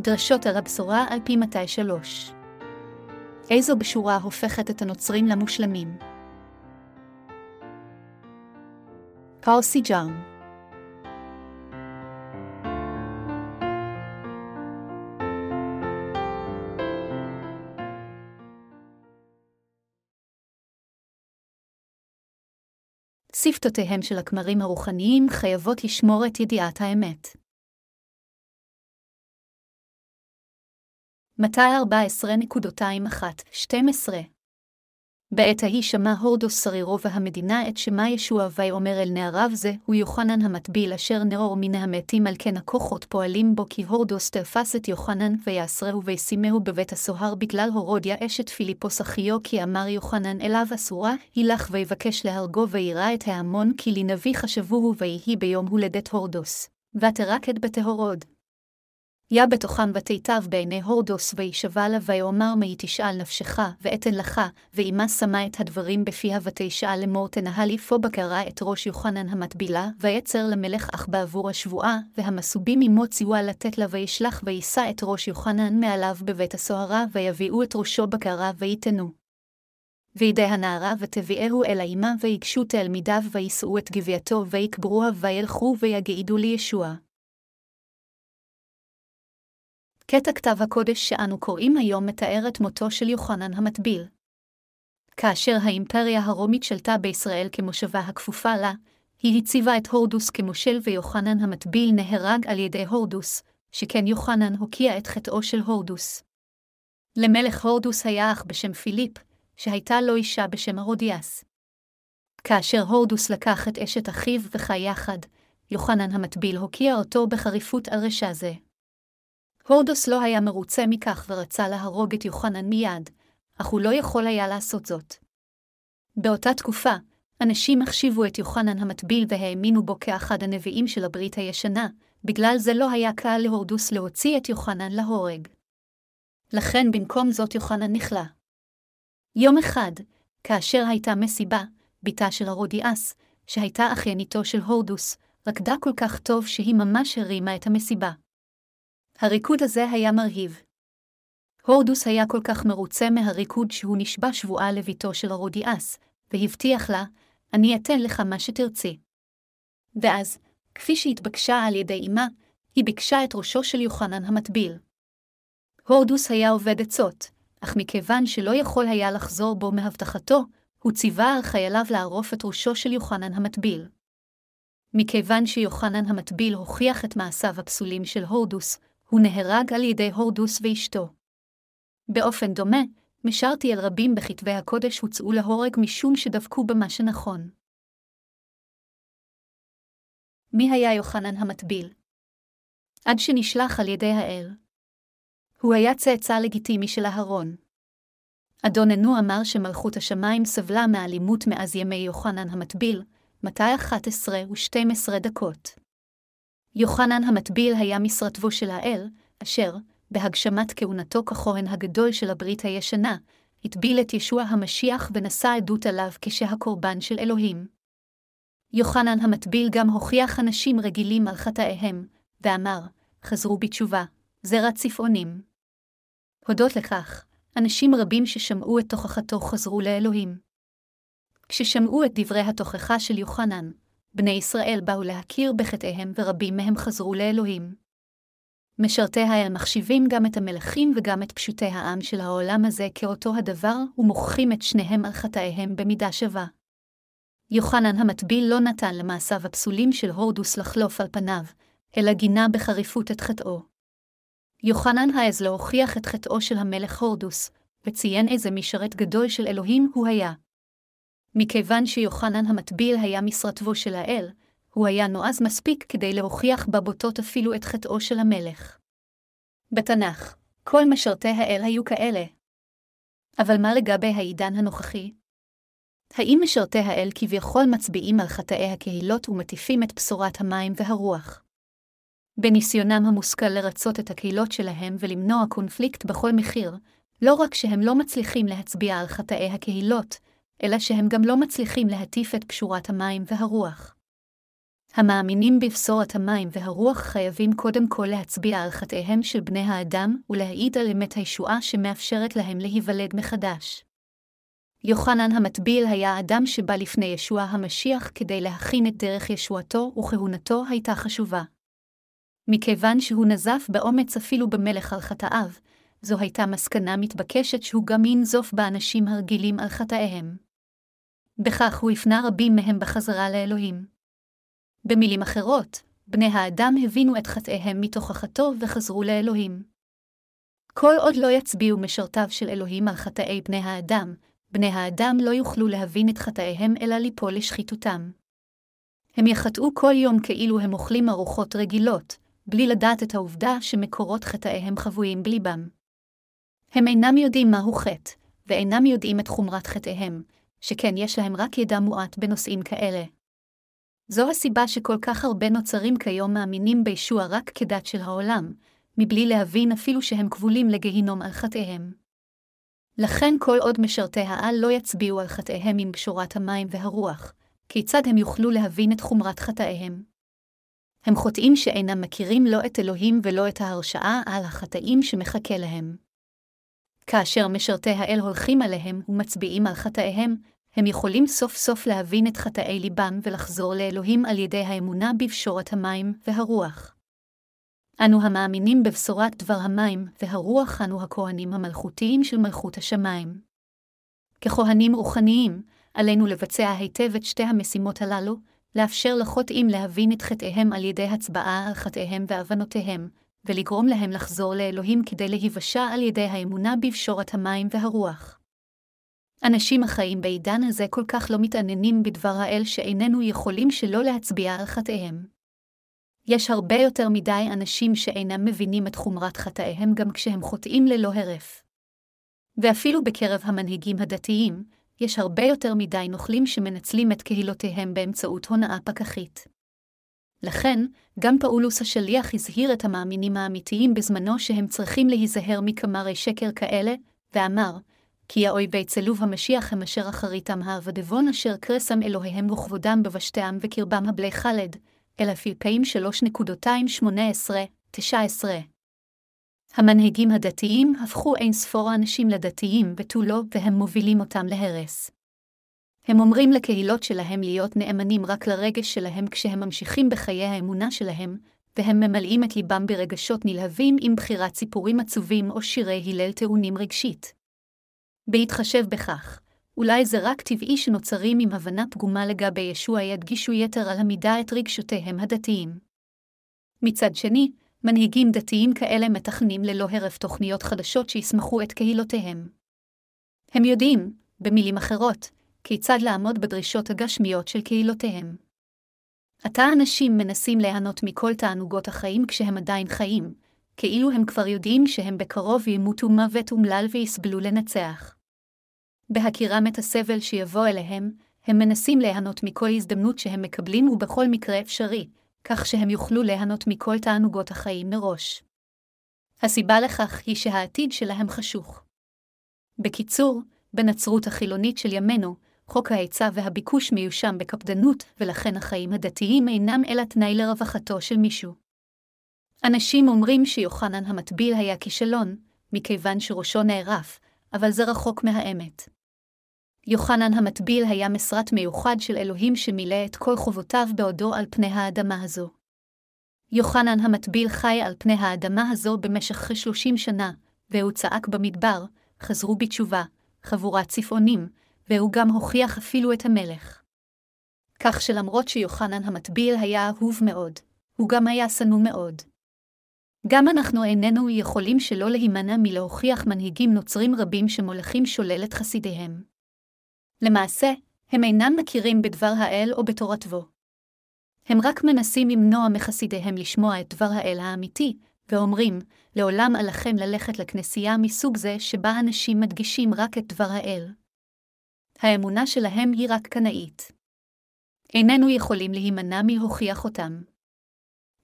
דרשות על הבשורה על פי מתי שלוש. איזו בשורה הופכת את הנוצרים למושלמים? פאול סיג'ארם שפתותיהם של הכמרים הרוחניים חייבות לשמור את ידיעת האמת. מתי 14.21-12 בעת ההיא שמע הורדוס שרירו והמדינה את שמע ישוע ויאמר אל נעריו זה, הוא יוחנן המטביל אשר נאור מן המתים על כן הכוחות פועלים בו כי הורדוס תפס את יוחנן ויאסרהו וישימהו בבית הסוהר בגלל הורודיה אשת פיליפוס אחיו כי אמר יוחנן אליו אסורה, הילך ויבקש להרגו וירא את ההמון כי לנביא חשבוהו ויהי ביום הולדת הורדוס. ותרקד בטהורוד. יה בתוכם ותיטב בעיני הורדוס, וישבע לה ויאמר מי תשאל נפשך, ואתן לך, ואמה שמה את הדברים בפיה ותשאל לאמור תנהלי פה בקרה את ראש יוחנן המטבילה, ויצר למלך אך בעבור השבועה, והמסובים עמו ציווה לתת לה וישלח ויישא את ראש יוחנן מעליו בבית הסוהרה, ויביאו את ראשו בקרה ויתנו. וידי הנערה ותביאהו אל האמה, ויגשו תלמידיו, ויישאו את גבייתו, ויקברוה, וילכו ויגעידו לישוע. קטע כתב הקודש שאנו קוראים היום מתאר את מותו של יוחנן המטביל. כאשר האימפריה הרומית שלטה בישראל כמושבה הכפופה לה, היא הציבה את הורדוס כמושל ויוחנן המטביל נהרג על ידי הורדוס, שכן יוחנן הוקיע את חטאו של הורדוס. למלך הורדוס היה אח בשם פיליפ, שהייתה לו אישה בשם ארודיאס. כאשר הורדוס לקח את אשת אחיו וחי יחד, יוחנן המטביל הוקיע אותו בחריפות על רשע זה. הורדוס לא היה מרוצה מכך ורצה להרוג את יוחנן מיד, אך הוא לא יכול היה לעשות זאת. באותה תקופה, אנשים החשיבו את יוחנן המטביל והאמינו בו כאחד הנביאים של הברית הישנה, בגלל זה לא היה קל להורדוס להוציא את יוחנן להורג. לכן במקום זאת יוחנן נכלא. יום אחד, כאשר הייתה מסיבה, בתה של הרודיאס, שהייתה אחייניתו של הורדוס, רקדה כל כך טוב שהיא ממש הרימה את המסיבה. הריקוד הזה היה מרהיב. הורדוס היה כל כך מרוצה מהריקוד שהוא נשבע שבועה לביתו של הרודיאס, והבטיח לה, אני אתן לך מה שתרצי. ואז, כפי שהתבקשה על ידי אמה, היא ביקשה את ראשו של יוחנן המטביל. הורדוס היה עובד עצות, אך מכיוון שלא יכול היה לחזור בו מהבטחתו, הוא ציווה על חייליו לערוף את ראשו של יוחנן המטביל. מכיוון שיוחנן המטביל הוכיח את מעשיו הפסולים של הורדוס, הוא נהרג על ידי הורדוס ואשתו. באופן דומה, משרתי אל רבים בכתבי הקודש הוצאו להורג משום שדבקו במה שנכון. מי היה יוחנן המטביל? עד שנשלח על ידי האל. הוא היה צאצא לגיטימי של אהרון. אדוננו אמר שמלכות השמיים סבלה מאלימות מאז ימי יוחנן המטביל, 211 ו-12 דקות. יוחנן המטביל היה משרתבו של האל, אשר, בהגשמת כהונתו ככהן הגדול של הברית הישנה, הטביל את ישוע המשיח ונשא עדות עליו כשהקורבן של אלוהים. יוחנן המטביל גם הוכיח אנשים רגילים על חטאיהם, ואמר, חזרו בתשובה, זרע צפעונים. הודות לכך, אנשים רבים ששמעו את תוכחתו חזרו לאלוהים. כששמעו את דברי התוכחה של יוחנן, בני ישראל באו להכיר בחטאיהם ורבים מהם חזרו לאלוהים. משרתי האל מחשיבים גם את המלכים וגם את פשוטי העם של העולם הזה כאותו הדבר, ומוכיחים את שניהם על חטאיהם במידה שווה. יוחנן המטביל לא נתן למעשיו הפסולים של הורדוס לחלוף על פניו, אלא גינה בחריפות את חטאו. יוחנן העז להוכיח את חטאו של המלך הורדוס, וציין איזה משרת גדול של אלוהים הוא היה. מכיוון שיוחנן המטביל היה משרתבו של האל, הוא היה נועז מספיק כדי להוכיח בבוטות אפילו את חטאו של המלך. בתנ"ך, כל משרתי האל היו כאלה. אבל מה לגבי העידן הנוכחי? האם משרתי האל כביכול מצביעים על חטאי הקהילות ומטיפים את בשורת המים והרוח? בניסיונם המושכל לרצות את הקהילות שלהם ולמנוע קונפליקט בכל מחיר, לא רק שהם לא מצליחים להצביע על חטאי הקהילות, אלא שהם גם לא מצליחים להטיף את פשורת המים והרוח. המאמינים בבשורת המים והרוח חייבים קודם כל להצביע על חטאיהם של בני האדם ולהעיד על אמת הישועה שמאפשרת להם להיוולד מחדש. יוחנן המטביל היה האדם שבא לפני ישוע המשיח כדי להכין את דרך ישועתו, וכהונתו הייתה חשובה. מכיוון שהוא נזף באומץ אפילו במלך על חטאיו, זו הייתה מסקנה מתבקשת שהוא גם ינזוף באנשים הרגילים על חטאיהם. בכך הוא הפנה רבים מהם בחזרה לאלוהים. במילים אחרות, בני האדם הבינו את חטאיהם מתוכחתו וחזרו לאלוהים. כל עוד לא יצביעו משרתיו של אלוהים על חטאי בני האדם, בני האדם לא יוכלו להבין את חטאיהם אלא ליפול לשחיתותם. הם יחטאו כל יום כאילו הם אוכלים ארוחות רגילות, בלי לדעת את העובדה שמקורות חטאיהם חבויים בליבם. הם אינם יודעים מהו חטא, ואינם יודעים את חומרת חטאיהם, שכן יש להם רק ידע מועט בנושאים כאלה. זו הסיבה שכל כך הרבה נוצרים כיום מאמינים בישוע רק כדת של העולם, מבלי להבין אפילו שהם כבולים לגיהינום על חטאיהם. לכן כל עוד משרתי העל לא יצביעו על חטאיהם עם בשורת המים והרוח, כיצד הם יוכלו להבין את חומרת חטאיהם? הם חוטאים שאינם מכירים לא את אלוהים ולא את ההרשעה על החטאים שמחכה להם. כאשר משרתי האל הולכים עליהם ומצביעים על חטאיהם, הם יכולים סוף סוף להבין את חטאי ליבם ולחזור לאלוהים על ידי האמונה בבשורת המים והרוח. אנו המאמינים בבשורת דבר המים והרוח אנו הכהנים המלכותיים של מלכות השמיים. ככהנים רוחניים, עלינו לבצע היטב את שתי המשימות הללו, לאפשר לחוטאים להבין את חטאיהם על ידי הצבעה על חטאיהם והבנותיהם, ולגרום להם לחזור לאלוהים כדי להיוושע על ידי האמונה בבשורת המים והרוח. אנשים החיים בעידן הזה כל כך לא מתעניינים בדבר האל שאיננו יכולים שלא להצביע על חטאיהם. יש הרבה יותר מדי אנשים שאינם מבינים את חומרת חטאיהם גם כשהם חוטאים ללא הרף. ואפילו בקרב המנהיגים הדתיים, יש הרבה יותר מדי נוכלים שמנצלים את קהילותיהם באמצעות הונאה פקחית. לכן, גם פאולוס השליח הזהיר את המאמינים האמיתיים בזמנו שהם צריכים להיזהר מכמרי שקר כאלה, ואמר, כי האויבי צלוב המשיח הם אשר אחריתם העבדבון אשר קרסם אלוהיהם וכבודם בבשתם וקרבם הבלי חלד, אלא פילפאים 3.18-19. המנהיגים הדתיים הפכו אין ספור האנשים לדתיים ותו לא, והם מובילים אותם להרס. הם אומרים לקהילות שלהם להיות נאמנים רק לרגש שלהם כשהם ממשיכים בחיי האמונה שלהם, והם ממלאים את ליבם ברגשות נלהבים עם בחירת סיפורים עצובים או שירי הלל טעונים רגשית. בהתחשב בכך, אולי זה רק טבעי שנוצרים עם הבנה פגומה לגבי ישוע ידגישו יתר על המידה את רגשותיהם הדתיים. מצד שני, מנהיגים דתיים כאלה מתכנים ללא הרף תוכניות חדשות שיסמכו את קהילותיהם. הם יודעים, במילים אחרות, כיצד לעמוד בדרישות הגשמיות של קהילותיהם. עתה אנשים מנסים ליהנות מכל תענוגות החיים כשהם עדיין חיים, כאילו הם כבר יודעים שהם בקרוב ימותו מוות אומלל ויסבלו לנצח. בהכירם את הסבל שיבוא אליהם, הם מנסים ליהנות מכל הזדמנות שהם מקבלים ובכל מקרה אפשרי, כך שהם יוכלו ליהנות מכל תענוגות החיים מראש. הסיבה לכך היא שהעתיד שלהם חשוך. בקיצור, בנצרות החילונית של ימינו, חוק ההיצע והביקוש מיושם בקפדנות, ולכן החיים הדתיים אינם אלא תנאי לרווחתו של מישהו. אנשים אומרים שיוחנן המטביל היה כישלון, מכיוון שראשו נערף, אבל זה רחוק מהאמת. יוחנן המטביל היה מסרט מיוחד של אלוהים שמילא את כל חובותיו בעודו על פני האדמה הזו. יוחנן המטביל חי על פני האדמה הזו במשך כ-30 שנה, והוא צעק במדבר, חזרו בתשובה, חבורת צפעונים, והוא גם הוכיח אפילו את המלך. כך שלמרות שיוחנן המטביל היה אהוב מאוד, הוא גם היה שנוא מאוד. גם אנחנו איננו יכולים שלא להימנע מלהוכיח מנהיגים נוצרים רבים שמולכים שולל את חסידיהם. למעשה, הם אינם מכירים בדבר האל או בתורתו. הם רק מנסים למנוע מחסידיהם לשמוע את דבר האל האמיתי, ואומרים, לעולם עליכם ללכת לכנסייה מסוג זה שבה אנשים מדגישים רק את דבר האל. האמונה שלהם היא רק קנאית. איננו יכולים להימנע מלהוכיח אותם.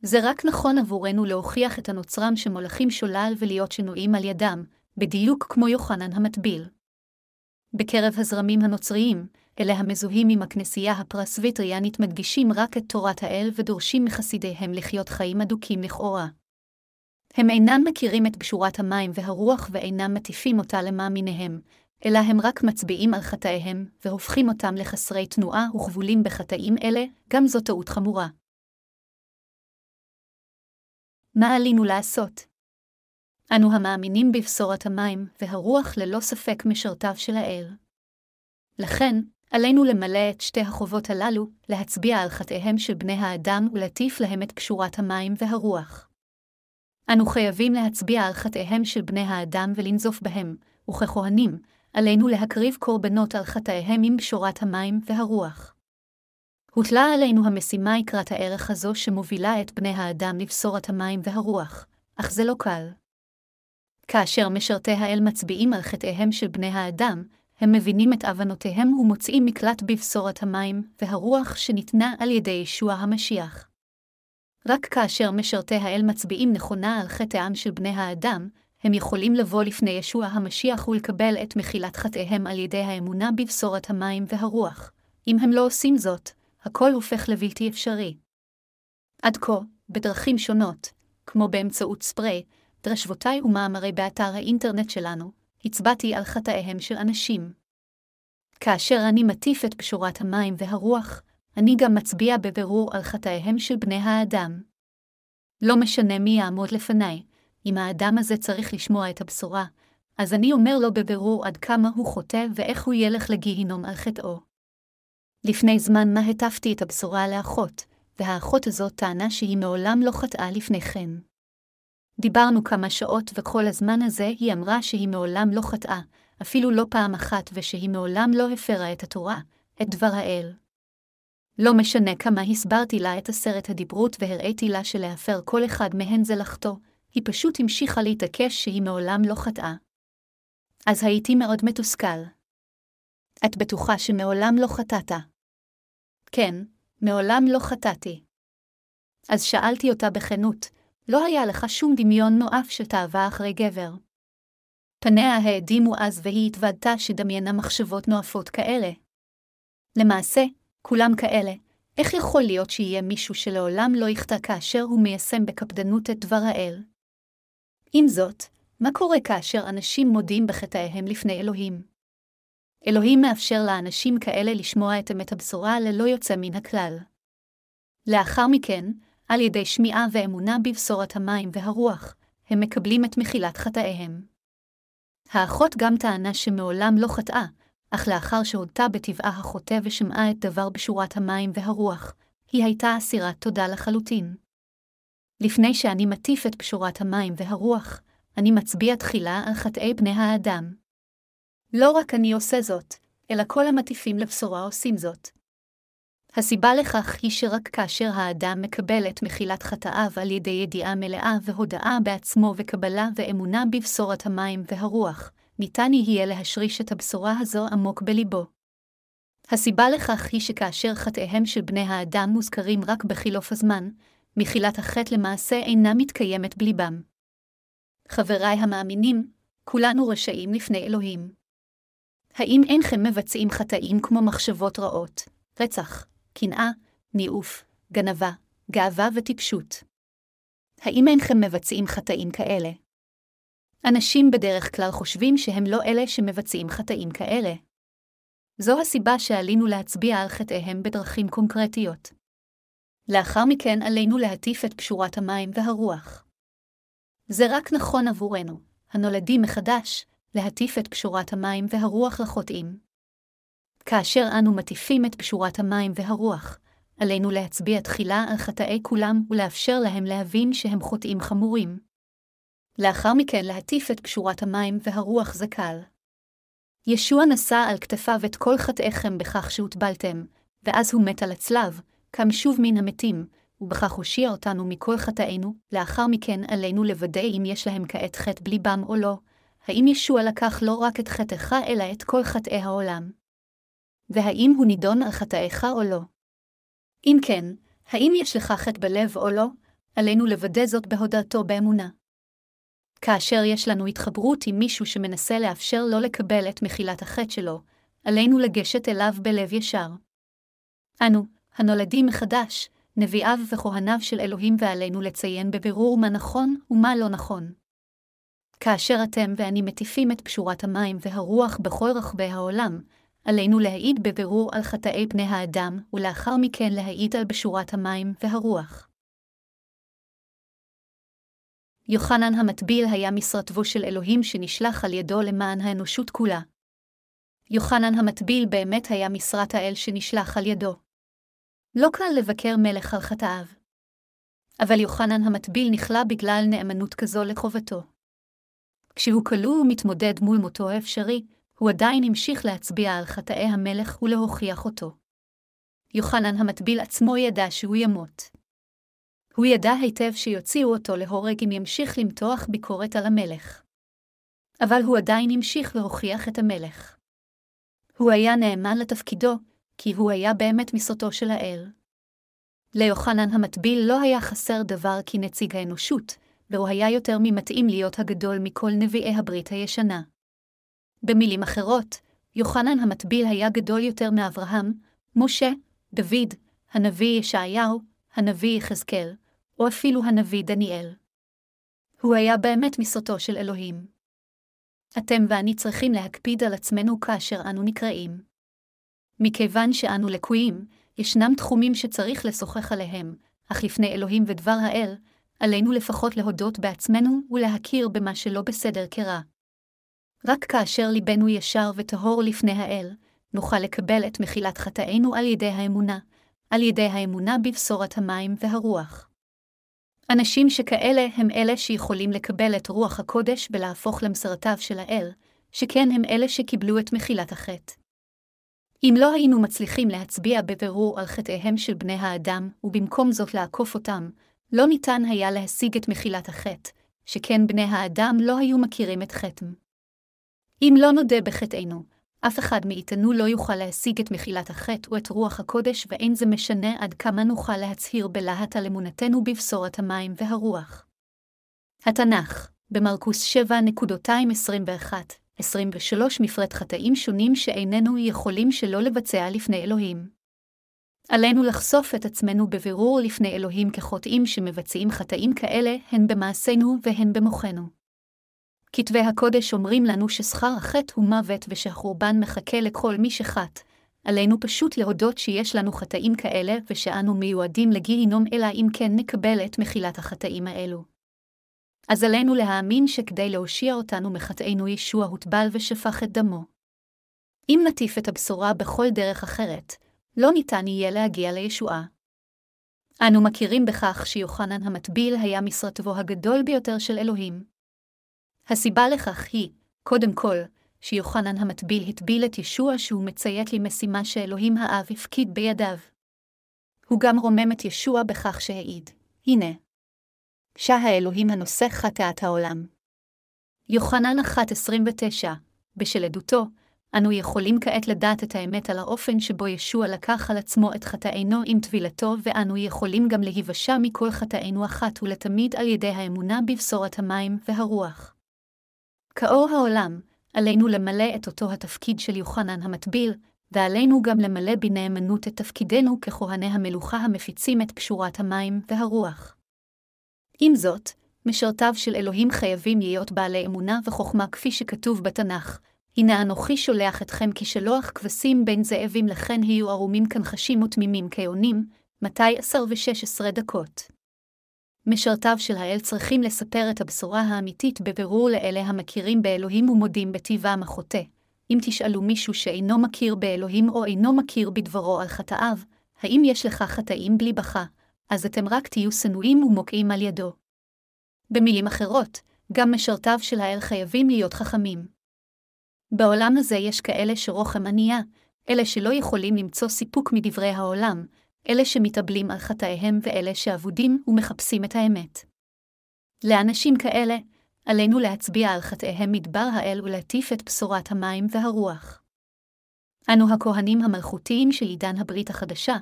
זה רק נכון עבורנו להוכיח את הנוצרם שמולכים שולל ולהיות שנויים על ידם, בדיוק כמו יוחנן המטביל. בקרב הזרמים הנוצריים, אלה המזוהים עם הכנסייה הפרסביטריאנית מדגישים רק את תורת האל ודורשים מחסידיהם לחיות חיים אדוקים לכאורה. הם אינם מכירים את בשורת המים והרוח ואינם מטיפים אותה למאמיניהם, אלא הם רק מצביעים על חטאיהם, והופכים אותם לחסרי תנועה וכבולים בחטאים אלה, גם זו טעות חמורה. מה עלינו לעשות? אנו המאמינים בבשורת המים, והרוח ללא ספק משרתיו של האל. לכן, עלינו למלא את שתי החובות הללו, להצביע על חטאיהם של בני האדם ולהטיף להם את קשורת המים והרוח. אנו חייבים להצביע על חטאיהם של בני האדם ולנזוף בהם, וככהנים, עלינו להקריב קורבנות על חטאיהם עם בשורת המים והרוח. הוטלה עלינו המשימה יקרת הערך הזו שמובילה את בני האדם לבשורת המים והרוח, אך זה לא קל. כאשר משרתי האל מצביעים על חטאיהם של בני האדם, הם מבינים את הבנותיהם ומוצאים מקלט בבשורת המים והרוח שניתנה על ידי ישוע המשיח. רק כאשר משרתי האל מצביעים נכונה על חטאם של בני האדם, הם יכולים לבוא לפני ישוע המשיח ולקבל את מחילת חטאיהם על ידי האמונה בבשורת המים והרוח. אם הם לא עושים זאת, הכל הופך לבלתי אפשרי. עד כה, בדרכים שונות, כמו באמצעות ספרי, דרשבותיי ומאמרי באתר האינטרנט שלנו, הצבעתי על חטאיהם של אנשים. כאשר אני מטיף את פשורת המים והרוח, אני גם מצביע בבירור על חטאיהם של בני האדם. לא משנה מי יעמוד לפניי, אם האדם הזה צריך לשמוע את הבשורה, אז אני אומר לו בבירור עד כמה הוא חוטא ואיך הוא ילך לגיהינום על חטאו. לפני זמן מה הטפתי את הבשורה לאחות, והאחות הזאת טענה שהיא מעולם לא חטאה לפני כן. דיברנו כמה שעות וכל הזמן הזה היא אמרה שהיא מעולם לא חטאה, אפילו לא פעם אחת ושהיא מעולם לא הפרה את התורה, את דבר האל. לא משנה כמה הסברתי לה את עשרת הדיברות והראיתי לה שלהפר כל אחד מהן זה לחטוא, היא פשוט המשיכה להתעקש שהיא מעולם לא חטאה. אז הייתי מאוד מתוסכל. את בטוחה שמעולם לא חטאת? כן, מעולם לא חטאתי. אז שאלתי אותה בכנות, לא היה לך שום דמיון נואף שתאווה אחרי גבר. פניה האדימו אז והיא התוודתה שדמיינה מחשבות נואפות כאלה. למעשה, כולם כאלה, איך יכול להיות שיהיה מישהו שלעולם לא יחטא כאשר הוא מיישם בקפדנות את דבר האל? עם זאת, מה קורה כאשר אנשים מודים בחטאיהם לפני אלוהים? אלוהים מאפשר לאנשים כאלה לשמוע את אמת הבשורה ללא יוצא מן הכלל. לאחר מכן, על ידי שמיעה ואמונה בבשורת המים והרוח, הם מקבלים את מחילת חטאיהם. האחות גם טענה שמעולם לא חטאה, אך לאחר שהודתה בטבעה החוטא ושמעה את דבר בשורת המים והרוח, היא הייתה אסירת תודה לחלוטין. לפני שאני מטיף את בשורת המים והרוח, אני מצביע תחילה על חטאי בני האדם. לא רק אני עושה זאת, אלא כל המטיפים לבשורה עושים זאת. הסיבה לכך היא שרק כאשר האדם מקבל את מחילת חטאיו על ידי ידיעה מלאה והודאה בעצמו וקבלה ואמונה בבשורת המים והרוח, ניתן יהיה להשריש את הבשורה הזו עמוק בליבו. הסיבה לכך היא שכאשר חטאיהם של בני האדם מוזכרים רק בחילוף הזמן, מחילת החטא למעשה אינה מתקיימת בליבם. חבריי המאמינים, כולנו רשאים לפני אלוהים. האם אינכם מבצעים חטאים כמו מחשבות רעות, רצח, קנאה, ניאוף, גנבה, גאווה וטיפשות? האם אינכם מבצעים חטאים כאלה? אנשים בדרך כלל חושבים שהם לא אלה שמבצעים חטאים כאלה. זו הסיבה שעלינו להצביע על חטאיהם בדרכים קונקרטיות. לאחר מכן עלינו להטיף את פשורת המים והרוח. זה רק נכון עבורנו, הנולדים מחדש, להטיף את פשורת המים והרוח לחוטאים. כאשר אנו מטיפים את פשורת המים והרוח, עלינו להצביע תחילה על חטאי כולם ולאפשר להם להבין שהם חוטאים חמורים. לאחר מכן להטיף את פשורת המים והרוח זה קל. ישוע נשא על כתפיו את כל חטאיכם בכך שהוטבלתם, ואז הוא מת על הצלב, קם שוב מן המתים, ובכך הושיע אותנו מכל חטאינו, לאחר מכן עלינו לוודא אם יש להם כעת חטא בליבם או לא, האם ישוע לקח לא רק את חטאיך אלא את כל חטאי העולם? והאם הוא נידון על חטאיך או לא? אם כן, האם יש לך חטא בלב או לא? עלינו לוודא זאת בהודעתו באמונה. כאשר יש לנו התחברות עם מישהו שמנסה לאפשר לא לקבל את מחילת החטא שלו, עלינו לגשת אליו בלב ישר. אנו, הנולדים מחדש, נביאיו וכהניו של אלוהים ועלינו לציין בבירור מה נכון ומה לא נכון. כאשר אתם ואני מטיפים את פשורת המים והרוח בכל רחבי העולם, עלינו להעיד בבירור על חטאי פני האדם, ולאחר מכן להעיד על בשורת המים והרוח. יוחנן המטביל היה משרתבו של אלוהים שנשלח על ידו למען האנושות כולה. יוחנן המטביל באמת היה משרת האל שנשלח על ידו. לא קל לבקר מלך על חטאיו. אבל יוחנן המטביל נכלא בגלל נאמנות כזו לחובתו. כשהוא כלוא ומתמודד מול מותו האפשרי, הוא עדיין המשיך להצביע על חטאי המלך ולהוכיח אותו. יוחנן המטביל עצמו ידע שהוא ימות. הוא ידע היטב שיוציאו אותו להורג אם ימשיך למתוח ביקורת על המלך. אבל הוא עדיין המשיך להוכיח את המלך. הוא היה נאמן לתפקידו, כי הוא היה באמת משרתו של האל. ליוחנן המטביל לא היה חסר דבר כנציג האנושות, והוא היה יותר ממתאים להיות הגדול מכל נביאי הברית הישנה. במילים אחרות, יוחנן המטביל היה גדול יותר מאברהם, משה, דוד, הנביא ישעיהו, הנביא יחזקאל, או אפילו הנביא דניאל. הוא היה באמת משרתו של אלוהים. אתם ואני צריכים להקפיד על עצמנו כאשר אנו נקראים. מכיוון שאנו לקויים, ישנם תחומים שצריך לשוחח עליהם, אך לפני אלוהים ודבר האל, עלינו לפחות להודות בעצמנו ולהכיר במה שלא בסדר כרע. רק כאשר ליבנו ישר וטהור לפני האל, נוכל לקבל את מחילת חטאינו על ידי האמונה, על ידי האמונה בבשורת המים והרוח. אנשים שכאלה הם אלה שיכולים לקבל את רוח הקודש ולהפוך למסרטיו של האל, שכן הם אלה שקיבלו את מחילת החטא. אם לא היינו מצליחים להצביע בבירור על חטאיהם של בני האדם, ובמקום זאת לעקוף אותם, לא ניתן היה להשיג את מחילת החטא, שכן בני האדם לא היו מכירים את חטאם. אם לא נודה בחטאינו, אף אחד מאיתנו לא יוכל להשיג את מחילת החטא או את רוח הקודש, ואין זה משנה עד כמה נוכל להצהיר בלהט על אמונתנו בבשורת המים והרוח. התנ"ך, במרקוס 7.21 23 מפרט חטאים שונים שאיננו יכולים שלא לבצע לפני אלוהים. עלינו לחשוף את עצמנו בבירור לפני אלוהים כחוטאים שמבצעים חטאים כאלה הן במעשינו והן במוחנו. כתבי הקודש אומרים לנו ששכר החטא הוא מוות ושהחורבן מחכה לכל מי שחט. עלינו פשוט להודות שיש לנו חטאים כאלה ושאנו מיועדים לגיהינום אלא אם כן נקבל את מחילת החטאים האלו. אז עלינו להאמין שכדי להושיע אותנו מחטאינו ישוע הוטבל ושפך את דמו. אם נטיף את הבשורה בכל דרך אחרת, לא ניתן יהיה להגיע לישועה. אנו מכירים בכך שיוחנן המטביל היה משרתו הגדול ביותר של אלוהים. הסיבה לכך היא, קודם כל, שיוחנן המטביל הטביל את ישוע שהוא מציית למשימה שאלוהים האב הפקיד בידיו. הוא גם רומם את ישוע בכך שהעיד, הנה. שה האלוהים הנושא חטאת העולם. יוחנן 1.29, בשל עדותו, אנו יכולים כעת לדעת את האמת על האופן שבו ישוע לקח על עצמו את חטאינו עם טבילתו, ואנו יכולים גם להיוושע מכל חטאינו אחת ולתמיד על ידי האמונה בבשורת המים והרוח. כאור העולם, עלינו למלא את אותו התפקיד של יוחנן המטביל, ועלינו גם למלא בנאמנות את תפקידנו ככהני המלוכה המפיצים את פשורת המים והרוח. עם זאת, משרתיו של אלוהים חייבים להיות בעלי אמונה וחוכמה כפי שכתוב בתנ"ך, הנה אנוכי שולח אתכם כשלוח כבשים בין זאבים לכן היו ערומים כנחשים ותמימים כיונים, עשר ושש עשרה דקות. משרתיו של האל צריכים לספר את הבשורה האמיתית בבירור לאלה המכירים באלוהים ומודים בטבעם החוטא. אם תשאלו מישהו שאינו מכיר באלוהים או אינו מכיר בדברו על חטאיו, האם יש לך חטאים בלי בכה, אז אתם רק תהיו שנואים ומוקעים על ידו. במילים אחרות, גם משרתיו של האל חייבים להיות חכמים. בעולם הזה יש כאלה שרוחם ענייה, אלה שלא יכולים למצוא סיפוק מדברי העולם, אלה שמתאבלים על חטאיהם ואלה שאבודים ומחפשים את האמת. לאנשים כאלה, עלינו להצביע על חטאיהם מדבר האל ולהטיף את בשורת המים והרוח. אנו הכהנים המלכותיים של עידן הברית החדשה,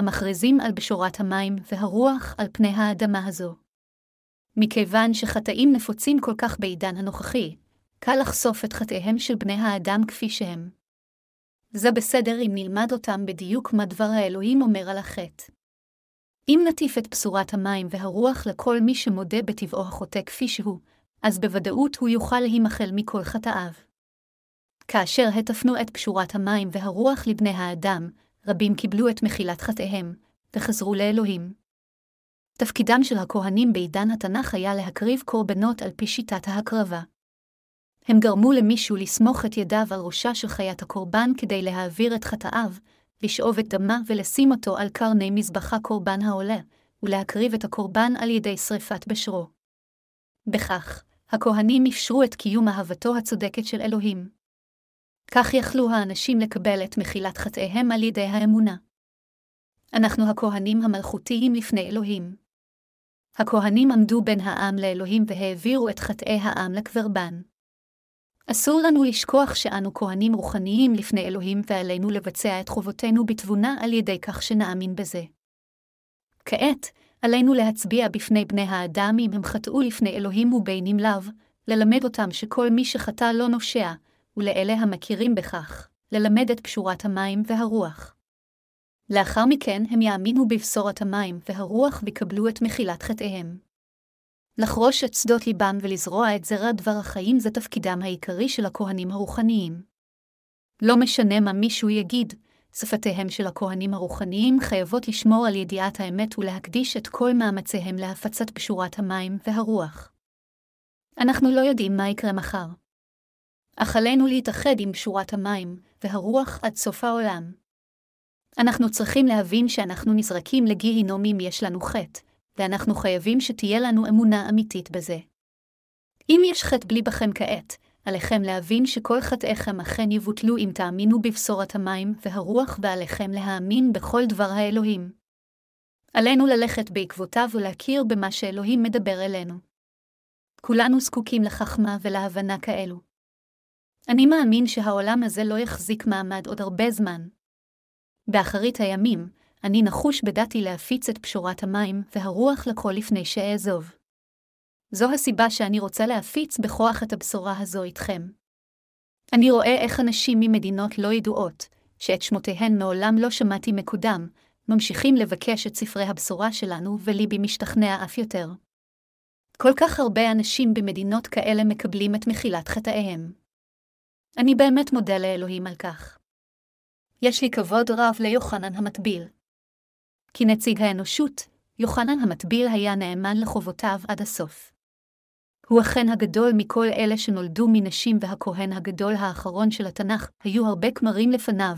המכריזים על בשורת המים והרוח על פני האדמה הזו. מכיוון שחטאים נפוצים כל כך בעידן הנוכחי, קל לחשוף את חטאיהם של בני האדם כפי שהם. זה בסדר אם נלמד אותם בדיוק מה דבר האלוהים אומר על החטא. אם נטיף את בשורת המים והרוח לכל מי שמודה בטבעו החוטא כפי שהוא, אז בוודאות הוא יוכל להימחל מכל חטאיו. כאשר הטפנו את פשורת המים והרוח לבני האדם, רבים קיבלו את מחילת חטאיהם, וחזרו לאלוהים. תפקידם של הכהנים בעידן התנ"ך היה להקריב קורבנות על פי שיטת ההקרבה. הם גרמו למישהו לסמוך את ידיו על ראשה של חיית הקורבן כדי להעביר את חטאיו, לשאוב את דמה ולשים אותו על קרני מזבחה קורבן העולה, ולהקריב את הקורבן על ידי שרפת בשרו. בכך, הכהנים אפשרו את קיום אהבתו הצודקת של אלוהים. כך יכלו האנשים לקבל את מחילת חטאיהם על ידי האמונה. אנחנו הכהנים המלכותיים לפני אלוהים. הכהנים עמדו בין העם לאלוהים והעבירו את חטאי העם לקברבן. אסור לנו לשכוח שאנו כהנים רוחניים לפני אלוהים ועלינו לבצע את חובותינו בתבונה על ידי כך שנאמין בזה. כעת, עלינו להצביע בפני בני האדם אם הם חטאו לפני אלוהים ובינים לאו, ללמד אותם שכל מי שחטא לא נושע, ולאלה המכירים בכך, ללמד את פשורת המים והרוח. לאחר מכן הם יאמינו בבשורת המים והרוח ויקבלו את מחילת חטאיהם. לחרוש את שדות ליבם ולזרוע את זרע דבר החיים זה תפקידם העיקרי של הכהנים הרוחניים. לא משנה מה מישהו יגיד, שפתיהם של הכהנים הרוחניים חייבות לשמור על ידיעת האמת ולהקדיש את כל מאמציהם להפצת בשורת המים והרוח. אנחנו לא יודעים מה יקרה מחר. אך עלינו להתאחד עם בשורת המים והרוח עד סוף העולם. אנחנו צריכים להבין שאנחנו נזרקים לגיהינום אם יש לנו חטא, ואנחנו חייבים שתהיה לנו אמונה אמיתית בזה. אם יש חטא בלי בכם כעת, עליכם להבין שכל חטאיכם אכן יבוטלו אם תאמינו בבשורת המים והרוח ועליכם להאמין בכל דבר האלוהים. עלינו ללכת בעקבותיו ולהכיר במה שאלוהים מדבר אלינו. כולנו זקוקים לחכמה ולהבנה כאלו. אני מאמין שהעולם הזה לא יחזיק מעמד עוד הרבה זמן. באחרית הימים, אני נחוש בדעתי להפיץ את פשורת המים והרוח לכל לפני שאעזוב. זו הסיבה שאני רוצה להפיץ בכוח את הבשורה הזו איתכם. אני רואה איך אנשים ממדינות לא ידועות, שאת שמותיהן מעולם לא שמעתי מקודם, ממשיכים לבקש את ספרי הבשורה שלנו, וליבי משתכנע אף יותר. כל כך הרבה אנשים במדינות כאלה מקבלים את מחילת חטאיהם. אני באמת מודה לאלוהים על כך. יש לי כבוד רב ליוחנן המטביל. כנציג האנושות, יוחנן המטביל היה נאמן לחובותיו עד הסוף. הוא אכן הגדול מכל אלה שנולדו מנשים והכהן הגדול האחרון של התנ"ך, היו הרבה כמרים לפניו,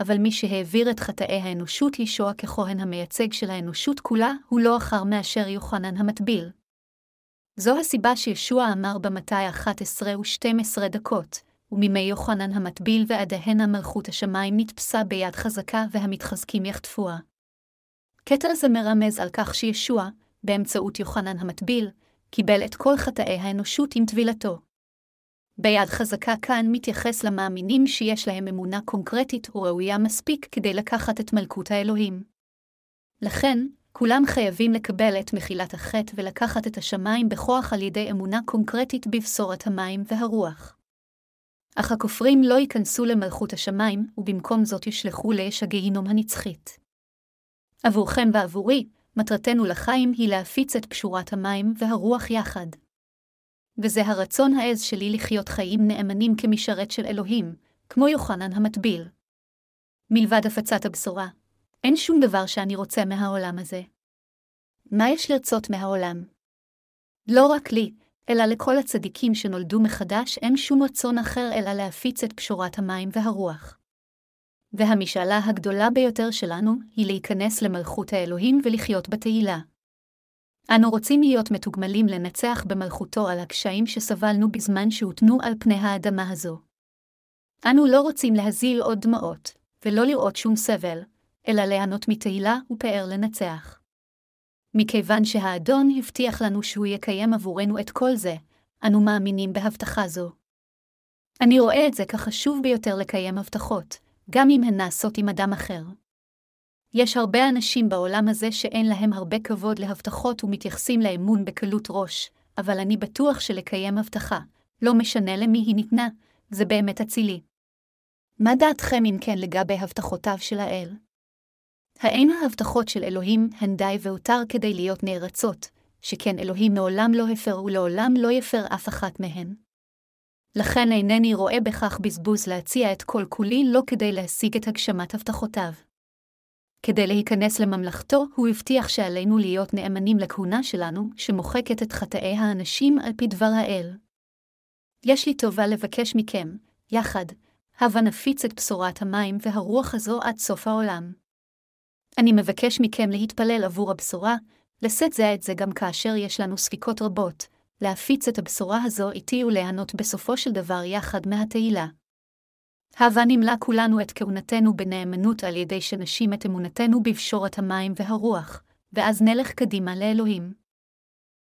אבל מי שהעביר את חטאי האנושות ישוע ככהן המייצג של האנושות כולה, הוא לא אחר מאשר יוחנן המטביל. זו הסיבה שישוע אמר במתי 11 ו-12 דקות, ומימי יוחנן המטביל ועדיהן מלכות השמיים נתפסה ביד חזקה והמתחזקים יחטפוה. קטע זה מרמז על כך שישוע, באמצעות יוחנן המטביל, קיבל את כל חטאי האנושות עם טבילתו. ביד חזקה כאן מתייחס למאמינים שיש להם אמונה קונקרטית וראויה מספיק כדי לקחת את מלכות האלוהים. לכן, כולם חייבים לקבל את מחילת החטא ולקחת את השמיים בכוח על ידי אמונה קונקרטית בבשורת המים והרוח. אך הכופרים לא ייכנסו למלכות השמיים, ובמקום זאת יושלכו לאש הגיהינום הנצחית. עבורכם ועבורי, מטרתנו לחיים היא להפיץ את פשורת המים והרוח יחד. וזה הרצון העז שלי לחיות חיים נאמנים כמשרת של אלוהים, כמו יוחנן המטביל. מלבד הפצת הבשורה, אין שום דבר שאני רוצה מהעולם הזה. מה יש לרצות מהעולם? לא רק לי, אלא לכל הצדיקים שנולדו מחדש אין שום רצון אחר אלא להפיץ את פשורת המים והרוח. והמשאלה הגדולה ביותר שלנו היא להיכנס למלכות האלוהים ולחיות בתהילה. אנו רוצים להיות מתוגמלים לנצח במלכותו על הקשיים שסבלנו בזמן שהותנו על פני האדמה הזו. אנו לא רוצים להזיל עוד דמעות, ולא לראות שום סבל, אלא ליהנות מתהילה ופאר לנצח. מכיוון שהאדון הבטיח לנו שהוא יקיים עבורנו את כל זה, אנו מאמינים בהבטחה זו. אני רואה את זה כחשוב ביותר לקיים הבטחות, גם אם הן נעשות עם אדם אחר. יש הרבה אנשים בעולם הזה שאין להם הרבה כבוד להבטחות ומתייחסים לאמון בקלות ראש, אבל אני בטוח שלקיים הבטחה, לא משנה למי היא ניתנה, זה באמת אצילי. מה דעתכם אם כן לגבי הבטחותיו של האל? האין ההבטחות של אלוהים הן די והותר כדי להיות נערצות, שכן אלוהים מעולם לא הפר ולעולם לא יפר אף אחת מהן? לכן אינני רואה בכך בזבוז להציע את כל כולי לא כדי להשיג את הגשמת הבטחותיו. כדי להיכנס לממלכתו, הוא הבטיח שעלינו להיות נאמנים לכהונה שלנו, שמוחקת את חטאי האנשים על פי דבר האל. יש לי טובה לבקש מכם, יחד, הבה נפיץ את בשורת המים והרוח הזו עד סוף העולם. אני מבקש מכם להתפלל עבור הבשורה, לשאת זה את זה גם כאשר יש לנו ספיקות רבות, להפיץ את הבשורה הזו איתי וליהנות בסופו של דבר יחד מהתהילה. הבה נמלא כולנו את כהונתנו בנאמנות על ידי שנשים את אמונתנו בפשורת המים והרוח, ואז נלך קדימה לאלוהים.